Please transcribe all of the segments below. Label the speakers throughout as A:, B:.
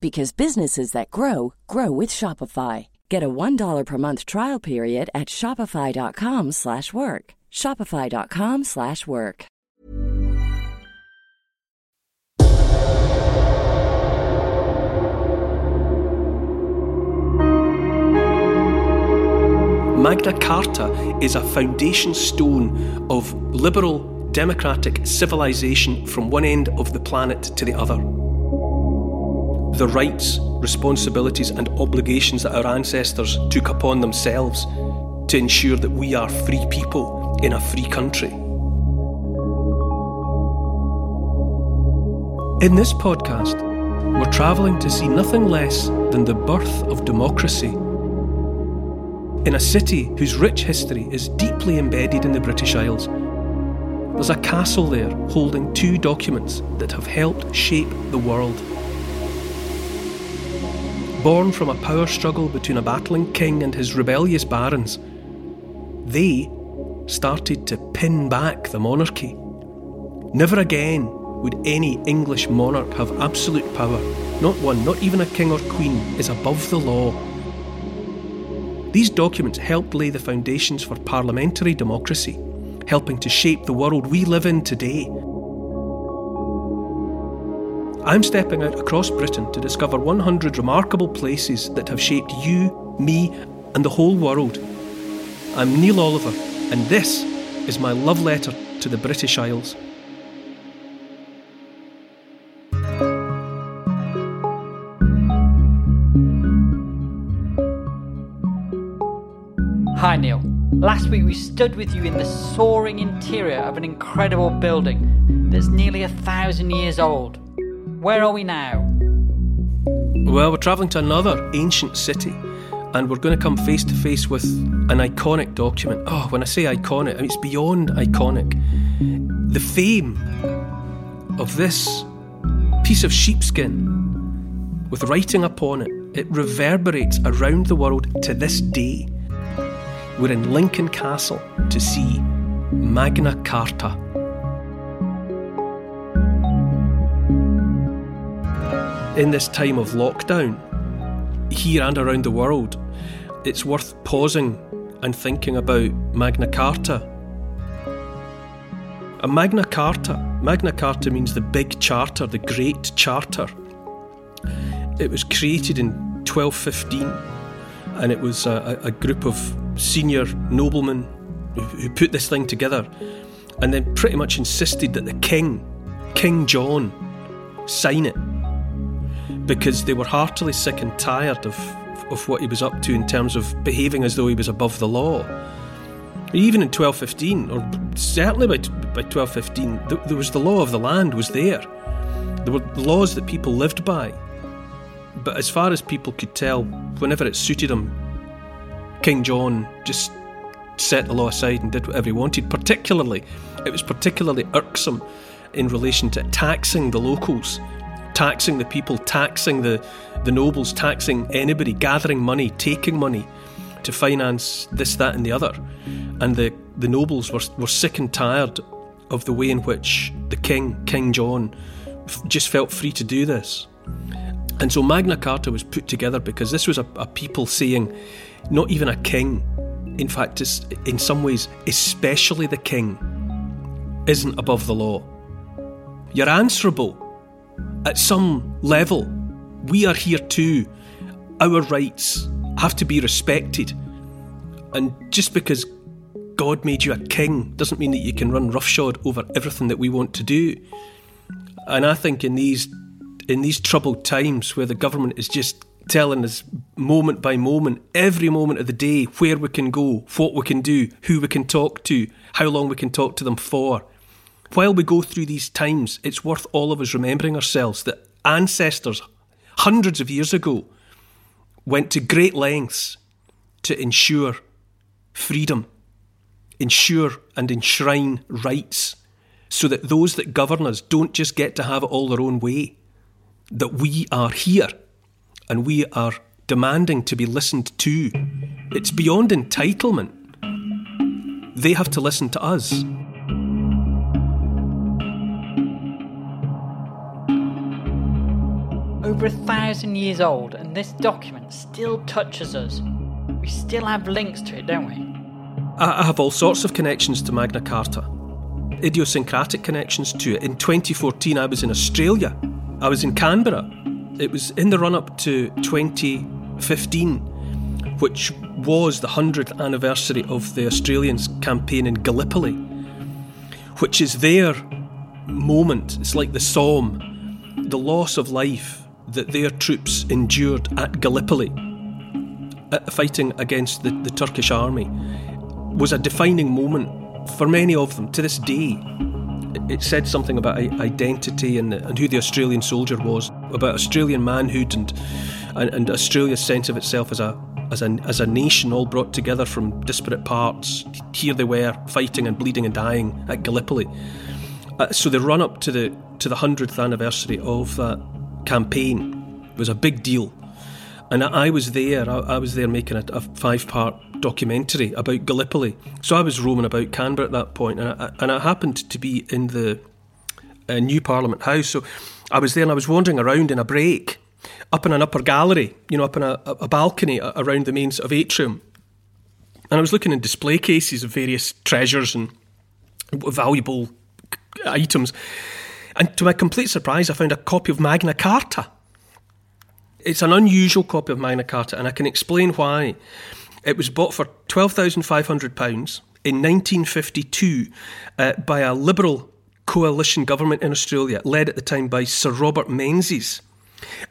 A: because businesses that grow grow with Shopify. Get a $1 per month trial period at Shopify.com slash work. Shopify.com slash work.
B: Magna Carta is a foundation stone of liberal democratic civilization from one end of the planet to the other the rights, responsibilities, and obligations that our ancestors took upon themselves to ensure that we are free people in a free country. In this podcast, we're travelling to see nothing less than the birth of democracy. In a city whose rich history is deeply embedded in the British Isles, there's a castle there holding two documents that have helped shape the world. Born from a power struggle between a battling king and his rebellious barons, they started to pin back the monarchy. Never again would any English monarch have absolute power. Not one, not even a king or queen, is above the law. These documents helped lay the foundations for parliamentary democracy, helping to shape the world we live in today. I'm stepping out across Britain to discover 100 remarkable places that have shaped you, me, and the whole world. I'm Neil Oliver, and this is my love letter to the British Isles.
C: Hi, Neil. Last week we stood with you in the soaring interior of an incredible building that's nearly a thousand years old. Where are we now?
B: Well, we're travelling to another ancient city, and we're going to come face to face with an iconic document. Oh, when I say iconic, I mean, it's beyond iconic. The fame of this piece of sheepskin with writing upon it, it reverberates around the world to this day. We're in Lincoln Castle to see Magna Carta. In this time of lockdown, here and around the world, it's worth pausing and thinking about Magna Carta. A Magna Carta, Magna Carta means the big charter, the great charter. It was created in 1215 and it was a, a group of senior noblemen who put this thing together and then pretty much insisted that the king, King John, sign it because they were heartily sick and tired of, of what he was up to in terms of behaving as though he was above the law. Even in 1215, or certainly by, by 1215, there was the law of the land was there. There were laws that people lived by. But as far as people could tell, whenever it suited him, King John just set the law aside and did whatever he wanted. Particularly, it was particularly irksome in relation to taxing the locals taxing the people, taxing the, the nobles, taxing anybody, gathering money, taking money to finance this, that, and the other. And the, the nobles were, were sick and tired of the way in which the king, King John, f- just felt free to do this. And so Magna Carta was put together because this was a, a people saying, not even a king, in fact, in some ways, especially the king, isn't above the law. You're answerable at some level, we are here too. Our rights have to be respected. And just because God made you a king doesn't mean that you can run roughshod over everything that we want to do. And I think in these in these troubled times where the government is just telling us moment by moment, every moment of the day, where we can go, what we can do, who we can talk to, how long we can talk to them for. While we go through these times, it's worth all of us remembering ourselves that ancestors, hundreds of years ago, went to great lengths to ensure freedom, ensure and enshrine rights, so that those that govern us don't just get to have it all their own way, that we are here and we are demanding to be listened to. It's beyond entitlement. They have to listen to us.
C: Over a thousand years old, and this document still touches us. We still have links to it, don't we?
B: I have all sorts of connections to Magna Carta, idiosyncratic connections to it. In 2014, I was in Australia. I was in Canberra it was in the run up to 2015, which was the 100th anniversary of the Australians' campaign in Gallipoli, which is their moment. It's like the Somme, the loss of life that their troops endured at Gallipoli, uh, fighting against the, the Turkish army, was a defining moment for many of them to this day it said something about identity and, and who the Australian soldier was, about Australian manhood and, and, and Australia's sense of itself as a as a, as a nation all brought together from disparate parts. Here they were fighting and bleeding and dying at Gallipoli. Uh, so the run up to the to the hundredth anniversary of that campaign was a big deal, and I, was there. I, I, was there making a, a five part documentary about Gallipoli. So I was roaming about Canberra at that point, and I, and I happened to be in the uh, new Parliament House. So I was there and I was wandering around in a break, up in an upper gallery, you know, up in a, a balcony around the main sort of atrium. And I was looking in display cases of various treasures and valuable items. And to my complete surprise, I found a copy of Magna Carta. It's an unusual copy of Magna Carta, and I can explain why. It was bought for £12,500 in 1952 uh, by a Liberal coalition government in Australia, led at the time by Sir Robert Menzies.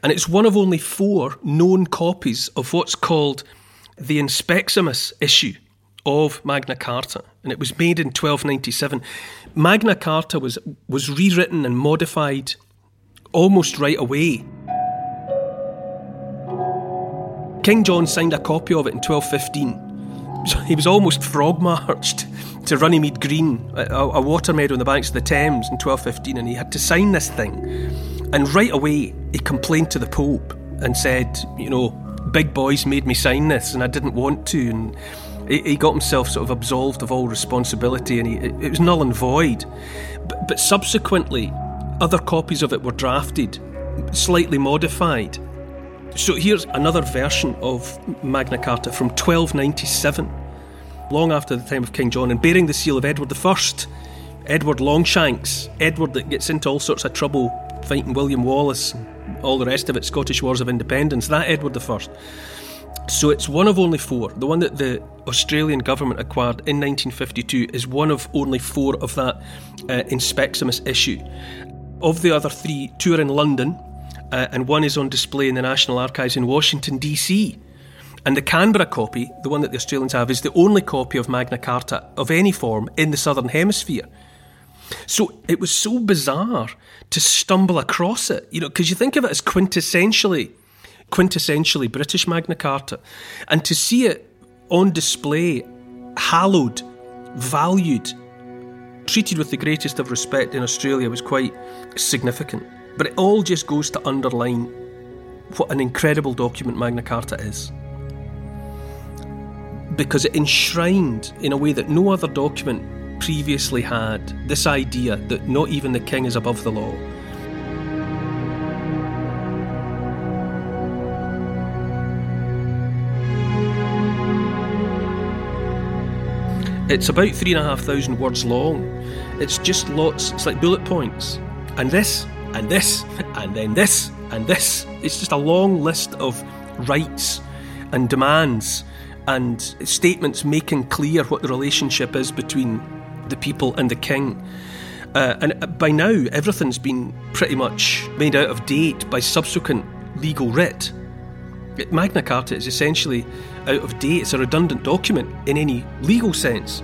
B: And it's one of only four known copies of what's called the Inspeximus issue of Magna Carta, and it was made in 1297. Magna Carta was, was rewritten and modified almost right away King John signed a copy of it in 1215. He was almost frog marched to Runnymede Green, a, a water meadow on the banks of the Thames in 1215, and he had to sign this thing. And right away, he complained to the Pope and said, you know, big boys made me sign this, and I didn't want to. And he, got himself sort of absolved of all responsibility, and he, it was null and void. But, but subsequently, other copies of it were drafted, slightly modified so here's another version of Magna Carta from 1297, long after the time of King John, and bearing the seal of Edward I, Edward Longshanks, Edward that gets into all sorts of trouble fighting William Wallace and all the rest of it, Scottish Wars of Independence, that Edward I. So it's one of only four. The one that the Australian government acquired in 1952 is one of only four of that uh, Inspeximus issue. Of the other three, two are in London, uh, and one is on display in the National Archives in Washington, D.C. And the Canberra copy, the one that the Australians have, is the only copy of Magna Carta of any form in the Southern Hemisphere. So it was so bizarre to stumble across it, you know, because you think of it as quintessentially, quintessentially British Magna Carta, and to see it on display, hallowed, valued, treated with the greatest of respect in Australia was quite significant. But it all just goes to underline what an incredible document Magna Carta is. Because it enshrined, in a way that no other document previously had, this idea that not even the king is above the law. It's about three and a half thousand words long. It's just lots, it's like bullet points. And this and this, and then this, and this. It's just a long list of rights and demands and statements making clear what the relationship is between the people and the king. Uh, and by now, everything's been pretty much made out of date by subsequent legal writ. Magna Carta is essentially out of date. It's a redundant document in any legal sense.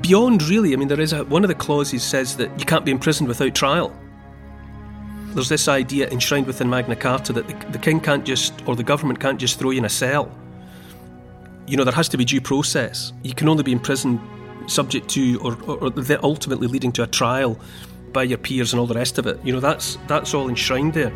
B: Beyond really, I mean, there is a, one of the clauses says that you can't be imprisoned without trial. There's this idea enshrined within Magna Carta that the, the king can't just, or the government can't just throw you in a cell. You know, there has to be due process. You can only be imprisoned subject to, or, or, or ultimately leading to a trial by your peers and all the rest of it. You know, that's that's all enshrined there.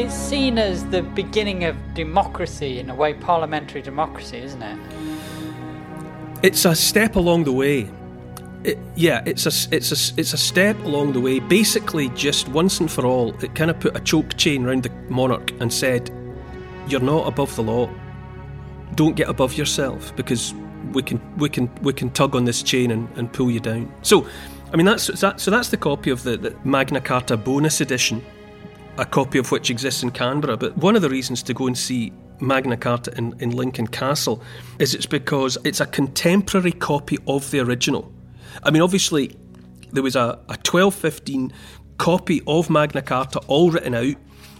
C: It's seen as the beginning of democracy in a way, parliamentary democracy, isn't it?
B: It's a step along the way. It, yeah, it's a it's a it's a step along the way. Basically, just once and for all, it kind of put a choke chain around the monarch and said, "You're not above the law. Don't get above yourself because we can we can we can tug on this chain and, and pull you down." So, I mean that's that, so that's the copy of the, the Magna Carta bonus edition a copy of which exists in Canberra. But one of the reasons to go and see Magna Carta in, in Lincoln Castle is it's because it's a contemporary copy of the original. I mean, obviously, there was a, a 1215 copy of Magna Carta all written out.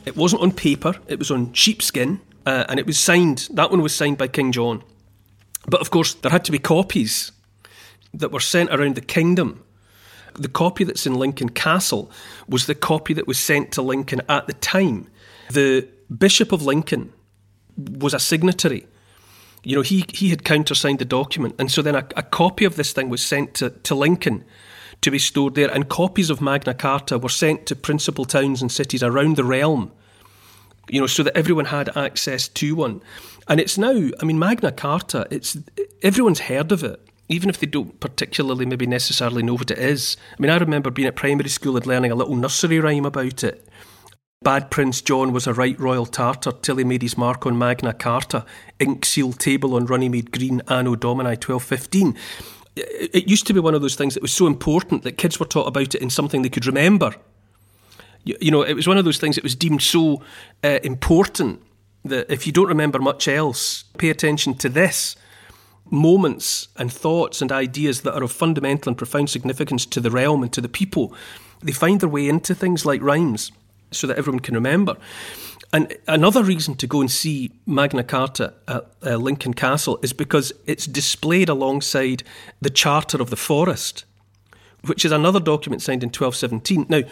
B: It wasn't on paper, it was on sheepskin, uh, and it was signed, that one was signed by King John. But of course, there had to be copies that were sent around the kingdom the copy that's in Lincoln Castle was the copy that was sent to Lincoln at the time. The Bishop of Lincoln was a signatory. You know, he, he had countersigned the document. And so then a, a copy of this thing was sent to, to Lincoln to be stored there. And copies of Magna Carta were sent to principal towns and cities around the realm, you know, so that everyone had access to one. And it's now, I mean, Magna Carta, it's everyone's heard of it even if they don't particularly maybe necessarily know what it is. I mean, I remember being at primary school and learning a little nursery rhyme about it. Bad Prince John was a right royal tartar till he made his mark on Magna Carta, ink seal table on Runnymede Green, Anno Domini 1215. It used to be one of those things that was so important that kids were taught about it in something they could remember. You, know, it was one of those things that was deemed so uh, important that if you don't remember much else, pay attention to this moments and thoughts and ideas that are of fundamental and profound significance to the realm and to the people, they find their way into things like rhymes so that everyone can remember. And another reason to go and see Magna Carta at uh, Lincoln Castle is because it's displayed alongside the Charter of the Forest, which is another document signed in 1217. Now,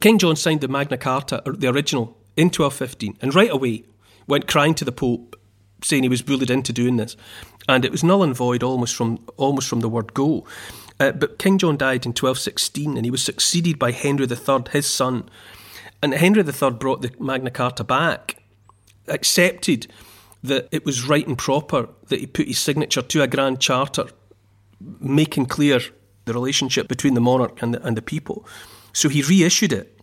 B: King John signed the Magna Carta, the original, in 1215, and right away went crying to the Pope, saying he was bullied into doing this and it was null and void almost from almost from the word go. Uh, but King John died in 1216, and he was succeeded by Henry III, his son. And Henry III brought the Magna Carta back, accepted that it was right and proper that he put his signature to a grand charter, making clear the relationship between the monarch and the, and the people. So he reissued it.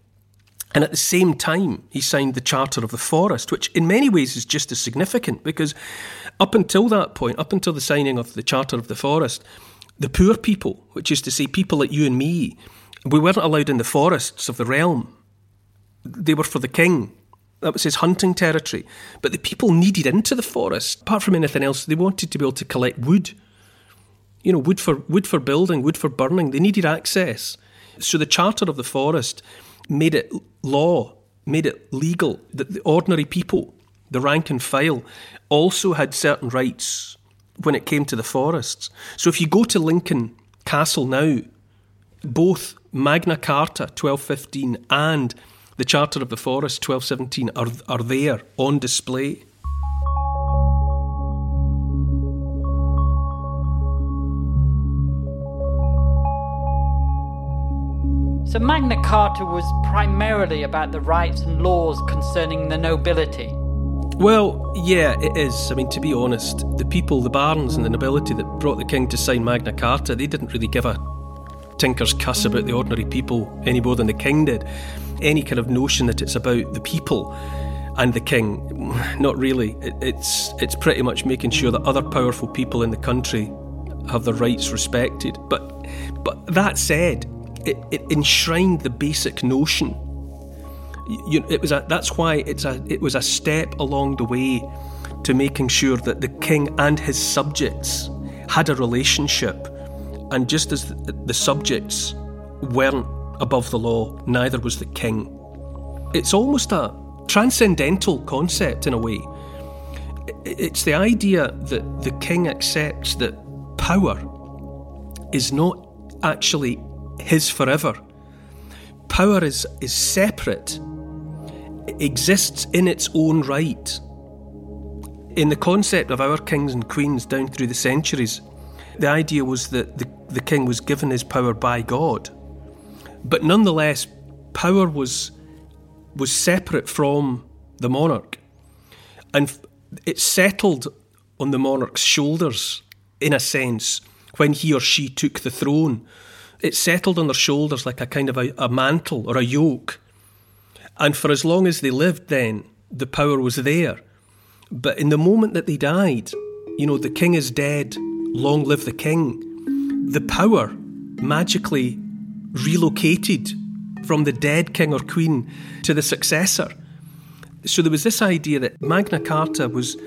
B: And at the same time, he signed the Charter of the Forest, which in many ways is just as significant because up until that point, up until the signing of the Charter of the Forest, the poor people, which is to say people like you and me, we weren't allowed in the forests of the realm. They were for the king. That was his hunting territory. But the people needed into the forest. Apart from anything else, they wanted to be able to collect wood. You know, wood for wood for building, wood for burning. They needed access. So the Charter of the Forest made it law, made it legal that the ordinary people, the rank and file, also had certain rights when it came to the forests. So if you go to Lincoln Castle now, both Magna Carta 1215 and the Charter of the Forest 1217 are, are there on display.
C: So Magna Carta was primarily about the rights and laws concerning the nobility.
B: Well, yeah, it is. I mean, to be honest, the people, the barons and the nobility that brought the king to sign Magna Carta, they didn't really give a tinker's cuss about the ordinary people any more than the king did. Any kind of notion that it's about the people and the king, not really. it's it's pretty much making sure that other powerful people in the country have their rights respected. But but that said, it, it enshrined the basic notion. You, it was a, that's why it's a, it was a step along the way to making sure that the king and his subjects had a relationship. And just as the subjects weren't above the law, neither was the king. It's almost a transcendental concept in a way. It's the idea that the king accepts that power is not actually his forever. Power is, is separate, exists in its own right. In the concept of our kings and queens down through the centuries, the idea was that the, the king was given his power by God. But nonetheless, power was, was separate from the monarch. And it settled on the monarch's shoulders, in a sense, when he or she took the throne. It settled on their shoulders like a kind of a, a mantle or a yoke. And for as long as they lived, then, the power was there. But in the moment that they died, you know, the king is dead, long live the king, the power magically relocated from the dead king or queen to the successor. So there was this idea that Magna Carta was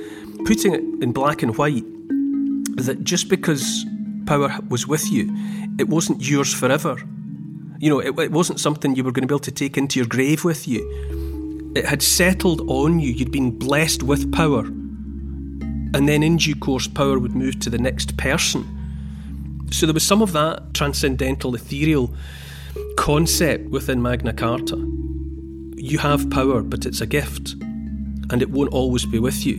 B: putting it in black and white that just because power was with you, it wasn't yours forever. You know, it, it wasn't something you were going to be able to take into your grave with you. It had settled on you, you'd been blessed with power. And then in due course, power would move to the next person. So there was some of that transcendental, ethereal concept within Magna Carta. You have power, but it's a gift, and it won't always be with you.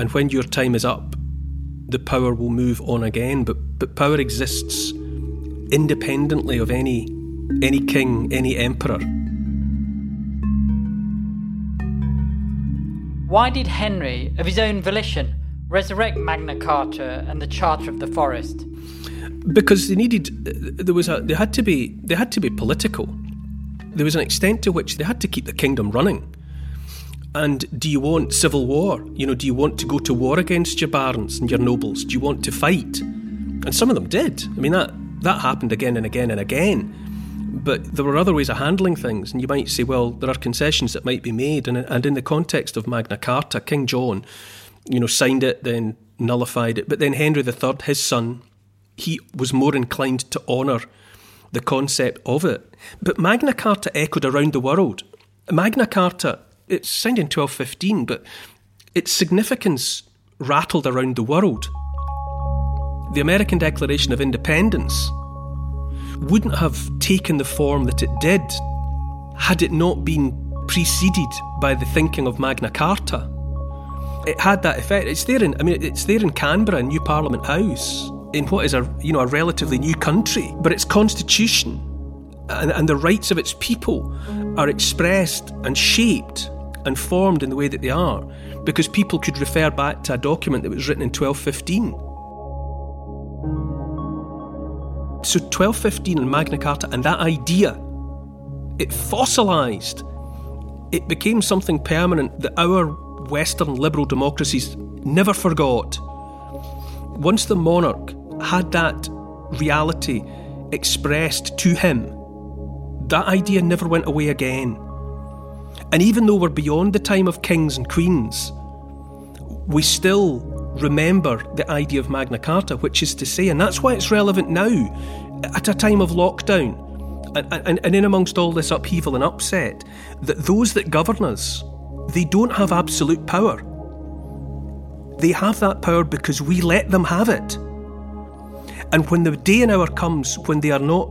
B: And when your time is up, the power will move on again, but, but power exists independently of any, any king, any emperor.
C: Why did Henry, of his own volition, resurrect Magna Carta and the Charter of the Forest?
B: Because they needed, there was a, they had to be, they had to be political. There was an extent to which they had to keep the kingdom running. And do you want civil war? You know, do you want to go to war against your barons and your nobles? Do you want to fight? And some of them did. I mean, that, that happened again and again and again. But there were other ways of handling things. And you might say, well, there are concessions that might be made. And, and in the context of Magna Carta, King John, you know, signed it, then nullified it. But then Henry III, his son, he was more inclined to honour the concept of it. But Magna Carta echoed around the world. Magna Carta it's signed in 1215, but its significance rattled around the world. The American Declaration of Independence wouldn't have taken the form that it did had it not been preceded by the thinking of Magna Carta. It had that effect. It's there in I mean it's there in Canberra, in New Parliament House, in what is a you know a relatively new country, but its constitution and, and the rights of its people are expressed and shaped and formed in the way that they are because people could refer back to a document that was written in 1215. So 1215 and Magna Carta and that idea, it fossilised. It became something permanent that our Western liberal democracies never forgot. Once the monarch had that reality expressed to him, that idea never went away again. And even though we're beyond the time of kings and queens, we still remember the idea of Magna Carta, which is to say, and that's why it's relevant now, at a time of lockdown, and, and, and in amongst all this upheaval and upset, that those that govern us, they don't have absolute power. They have that power because we let them have it. And when the day and hour comes when they are not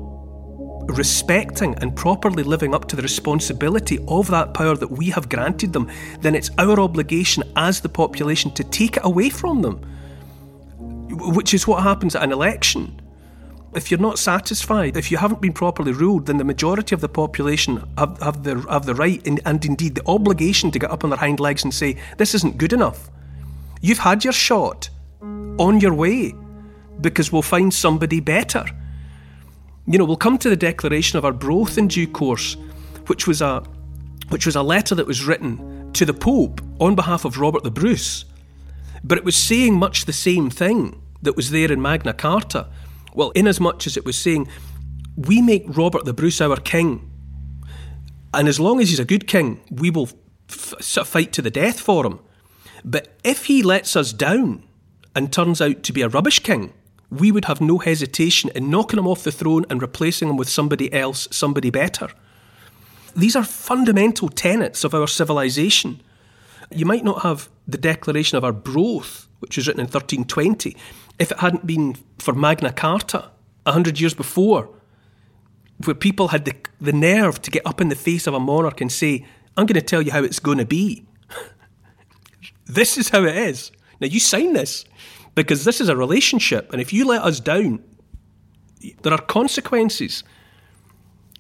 B: respecting and properly living up to the responsibility of that power that we have granted them, then it's our obligation as the population to take it away from them. Which is what happens at an election. If you're not satisfied, if you haven't been properly ruled, then the majority of the population have, have, the, have the right and, and indeed the obligation to get up on their hind legs and say, This isn't good enough. You've had your shot. On your way. Because we'll find somebody better. You know, we'll come to the declaration of Arbroath in due course, which was a which was a letter that was written to the Pope on behalf of Robert the Bruce. But it was saying much the same thing that was there in Magna Carta. Well, inasmuch as much as it was saying, we make Robert the Bruce our king. And as long as he's a good king, we will f- fight to the death for him. But if he lets us down and turns out to be a rubbish king, we would have no hesitation in knocking him off the throne and replacing him with somebody else, somebody better. These are fundamental tenets of our civilization. You might not have the Declaration of Our Arbroath, which was written in 1320, if it hadn't been for Magna Carta, a hundred years before, where people had the, the nerve to get up in the face of a monarch and say, I'm going to tell you how it's going to be. this is how it is. Now, you sign this because this is a relationship, and if you let us down, there are consequences.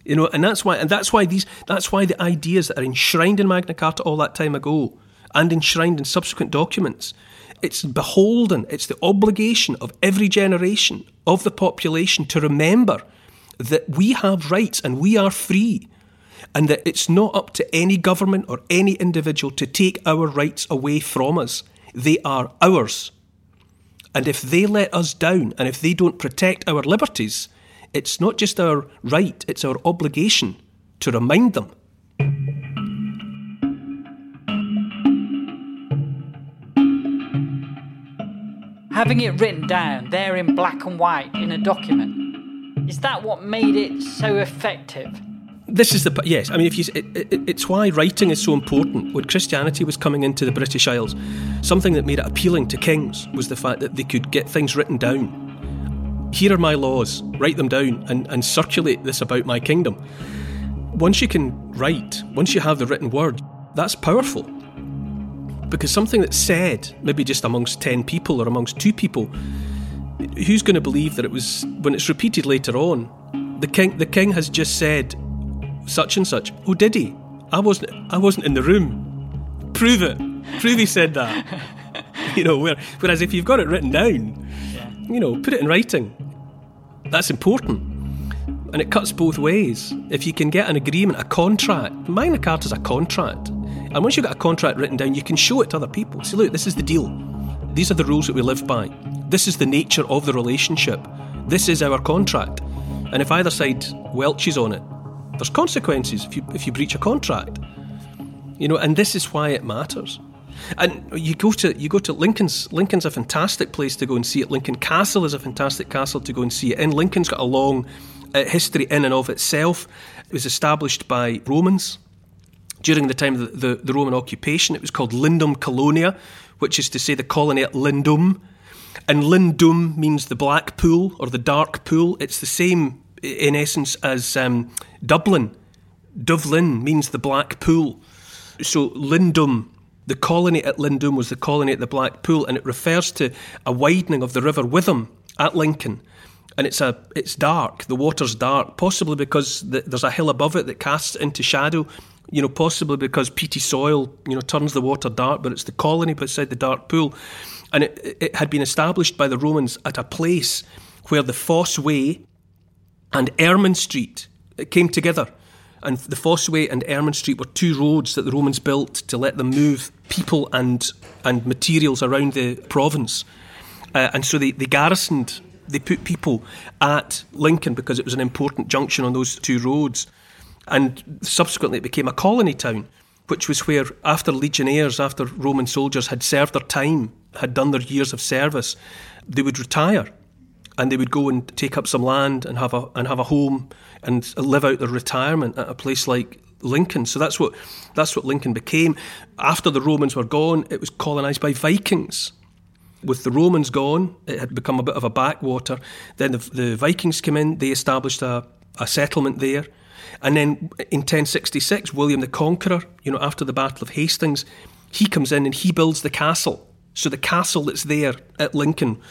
B: You know, and that's why, and that's why these, that's why the ideas that are enshrined in Magna Carta all that time ago, and enshrined in subsequent documents, it's beholden, it's the obligation of every generation of the population to remember that we have rights and we are free, and that it's not up to any government or any individual to take our rights away from us. They are ours. And if they let us down and if they don't protect our liberties, it's not just our right, it's our obligation to remind them.
C: Having it written down there in black and white in a document, is that what made it so effective?
B: This is the yes. I mean, if you, it, it, it's why writing is so important. When Christianity was coming into the British Isles, something that made it appealing to kings was the fact that they could get things written down here are my laws, write them down and, and circulate this about my kingdom. Once you can write, once you have the written word, that's powerful. Because something that's said, maybe just amongst 10 people or amongst two people, who's going to believe that it was, when it's repeated later on, the king, the king has just said such and such. Oh, did he? I wasn't, I wasn't in the room. Prove it. Prove he said that. you know, where, whereas if you've got it written down, you know, put it in writing. That's important. And it cuts both ways. If you can get an agreement, a contract, Magna Carta is a contract. And once you've got a contract written down, you can show it to other people. Say, look, this is the deal. These are the rules that we live by. This is the nature of the relationship. This is our contract. And if either side welches on it, there's consequences if you, if you breach a contract. You know, and this is why it matters. And you go to you go to Lincoln's. Lincoln's a fantastic place to go and see it. Lincoln Castle is a fantastic castle to go and see it And Lincoln's got a long uh, history in and of itself. It was established by Romans during the time of the, the, the Roman occupation. It was called Lindum Colonia, which is to say the colony at Lindum. And Lindum means the black pool or the dark pool. It's the same in essence as um, Dublin. Dublin means the black pool. So Lindum the colony at Lindum was the colony at the Black Pool, and it refers to a widening of the River Witham at Lincoln. And it's a it's dark. The water's dark, possibly because the, there's a hill above it that casts into shadow. You know, possibly because peaty soil, you know, turns the water dark. But it's the colony beside the dark pool, and it, it had been established by the Romans at a place where the Fosse Way and Ermine Street came together and the Fosseway and Ermine Street were two roads that the Romans built to let them move people and and materials around the province. Uh, and so they, they garrisoned, they put people at Lincoln because it was an important junction on those two roads. And subsequently it became a colony town, which was where, after legionnaires, after Roman soldiers had served their time, had done their years of service, they would retire and they would go and take up some land and have a and have a home and live out their retirement at a place like Lincoln. So that's what that's what Lincoln became. After the Romans were gone, it was colonized by Vikings. With the Romans gone, it had become a bit of a backwater. Then the, the Vikings came in, they established a, a settlement there. And then in 1066, William the Conqueror, you know, after the Battle of Hastings, he comes in and he builds the castle. So the castle that's there at Lincoln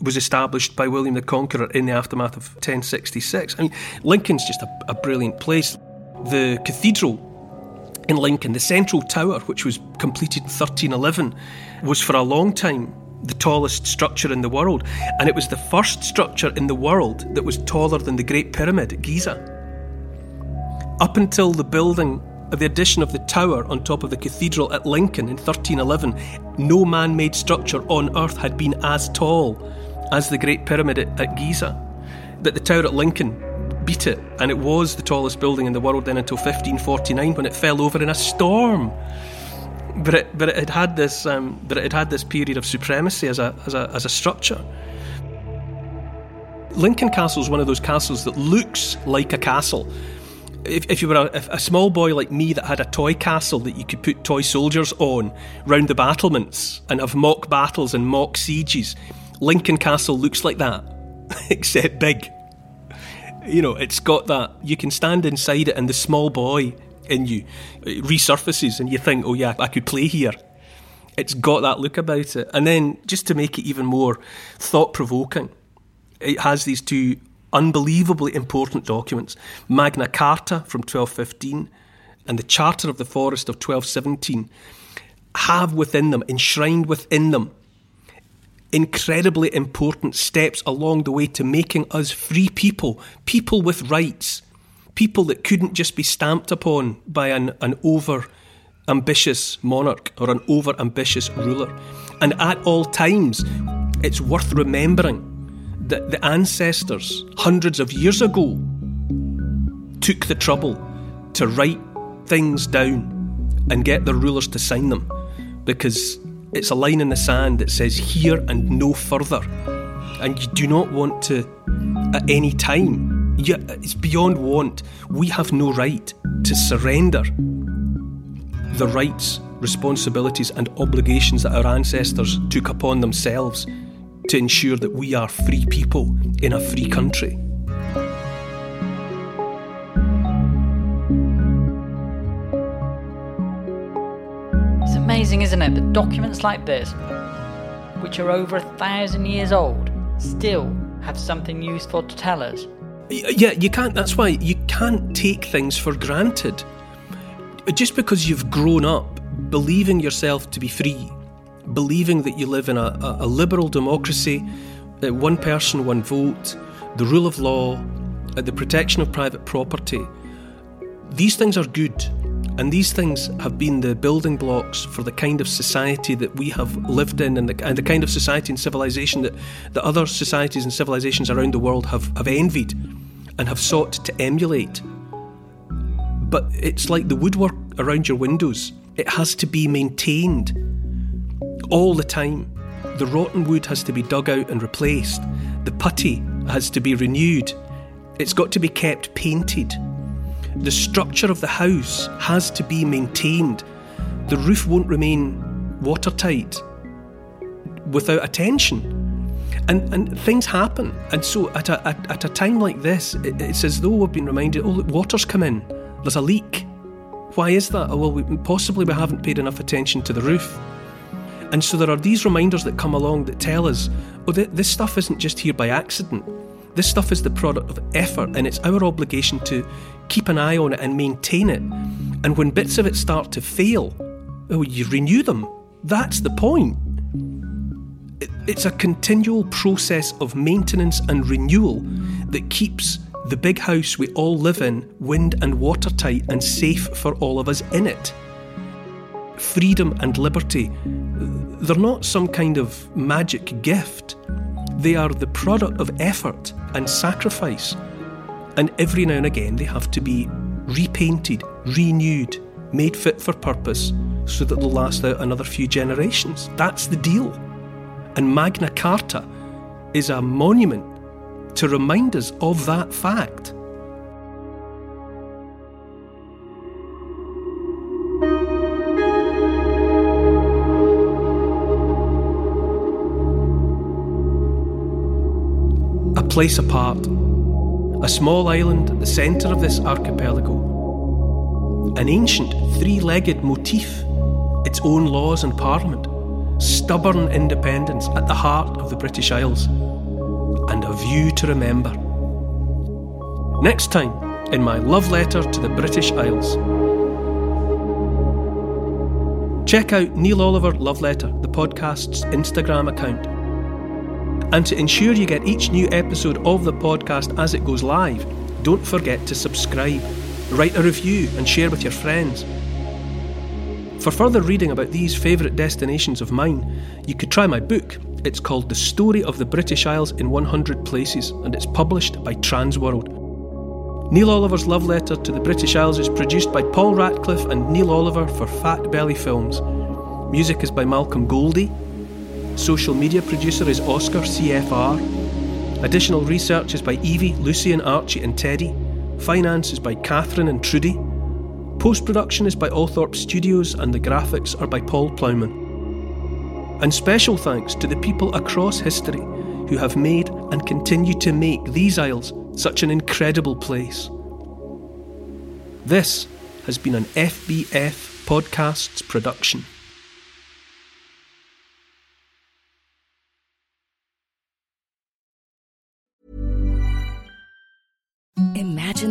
B: was established by William the Conqueror in the aftermath of 1066. I mean, Lincoln's just a, a brilliant place. The cathedral in Lincoln, the central tower, which was completed in 1311, was for a long time the tallest structure in the world. And it was the first structure in the world that was taller than the Great Pyramid at Giza. Up until the building of the addition of the tower on top of the cathedral at Lincoln in 1311, no man made structure on earth had been as tall as the Great Pyramid at, at Giza. That the tower at Lincoln beat it, and it was the tallest building in the world then until 1549 when it fell over in a storm. but it, but it had had this um, but it had had this period of supremacy as a as a as a structure. Lincoln Castle is one of those castles that looks like a castle. If, if you were a, a, small boy like me that had a toy castle that you could put toy soldiers on round the battlements and have mock battles and mock sieges, Lincoln Castle looks like that, except big. You know, it's got that. You can stand inside it, and the small boy in you resurfaces, and you think, oh, yeah, I could play here. It's got that look about it. And then, just to make it even more thought provoking, it has these two unbelievably important documents Magna Carta from 1215 and the Charter of the Forest of 1217 have within them, enshrined within them, incredibly important steps along the way to making us free people, people with rights, people that couldn't just be stamped upon by an, an over ambitious monarch or an over ambitious ruler. And at all times, it's worth remembering that the ancestors, hundreds of years ago, took the trouble to write things down and get their rulers to sign them because it's a line in the sand that says here and no further. And you do not want to, at any time, yeah, it's beyond want. We have no right to surrender the rights, responsibilities, and obligations that our ancestors took upon themselves to ensure that we are free people in a free country.
C: Amazing, isn't it, that documents like this, which are over a thousand years old, still have something useful to tell us.
B: Uh, yeah, you can't. That's why you can't take things for granted. Just because you've grown up believing yourself to be free believing that you live in a, a, liberal democracy, uh, one person, one vote, the rule of law, uh, the protection of private property. These things are good, and these things have been the building blocks for the kind of society that we have lived in and the, and the kind of society and civilization that, that other societies and civilizations around the world have, have envied and have sought to emulate. But it's like the woodwork around your windows, it has to be maintained all the time. The rotten wood has to be dug out and replaced. The putty has to be renewed. It's got to be kept painted. The structure of the house has to be maintained. The roof won't remain watertight without attention. And, and things happen. And so at a, at, at a time like this, it, it's as though we've been reminded oh, look, water's come in. There's a leak. Why is that? Oh, well, we, possibly we haven't paid enough attention to the roof. And so there are these reminders that come along that tell us, oh, th- this stuff isn't just here by accident. This stuff is the product of effort, and it's our obligation to keep an eye on it and maintain it. And when bits of it start to fail, oh, you renew them. That's the point. It's a continual process of maintenance and renewal that keeps the big house we all live in wind and watertight and safe for all of us in it. Freedom and liberty they're not some kind of magic gift. They are the product of effort and sacrifice. And every now and again, they have to be repainted, renewed, made fit for purpose so that they'll last out another few generations. That's the deal. And Magna Carta is a monument to remind us of that fact. Place apart, a small island at the centre of this archipelago. An ancient three legged motif, its own laws and parliament, stubborn independence at the heart of the British Isles, and a view to remember. Next time, in my love letter to the British Isles. Check out Neil Oliver Love Letter, the podcast's Instagram account and to ensure you get each new episode of the podcast as it goes live, don't forget to subscribe, write a review, and share with your friends. For further reading about these favourite destinations of mine, you could try my book. It's called The Story of the British Isles in 100 Places, and it's published by Transworld. Neil Oliver's Love Letter to the British Isles is produced by Paul Ratcliffe and Neil Oliver for Fat Belly Films. Music is by Malcolm Goldie. Social media producer is Oscar CFR. Additional research is by Evie, Lucian, Archie, and Teddy. Finance is by Catherine and Trudy. Post production is by Althorpe Studios, and the graphics are by Paul Plowman. And special thanks to the people across history who have made and continue to make these Isles such an incredible place. This has been an FBF Podcasts production.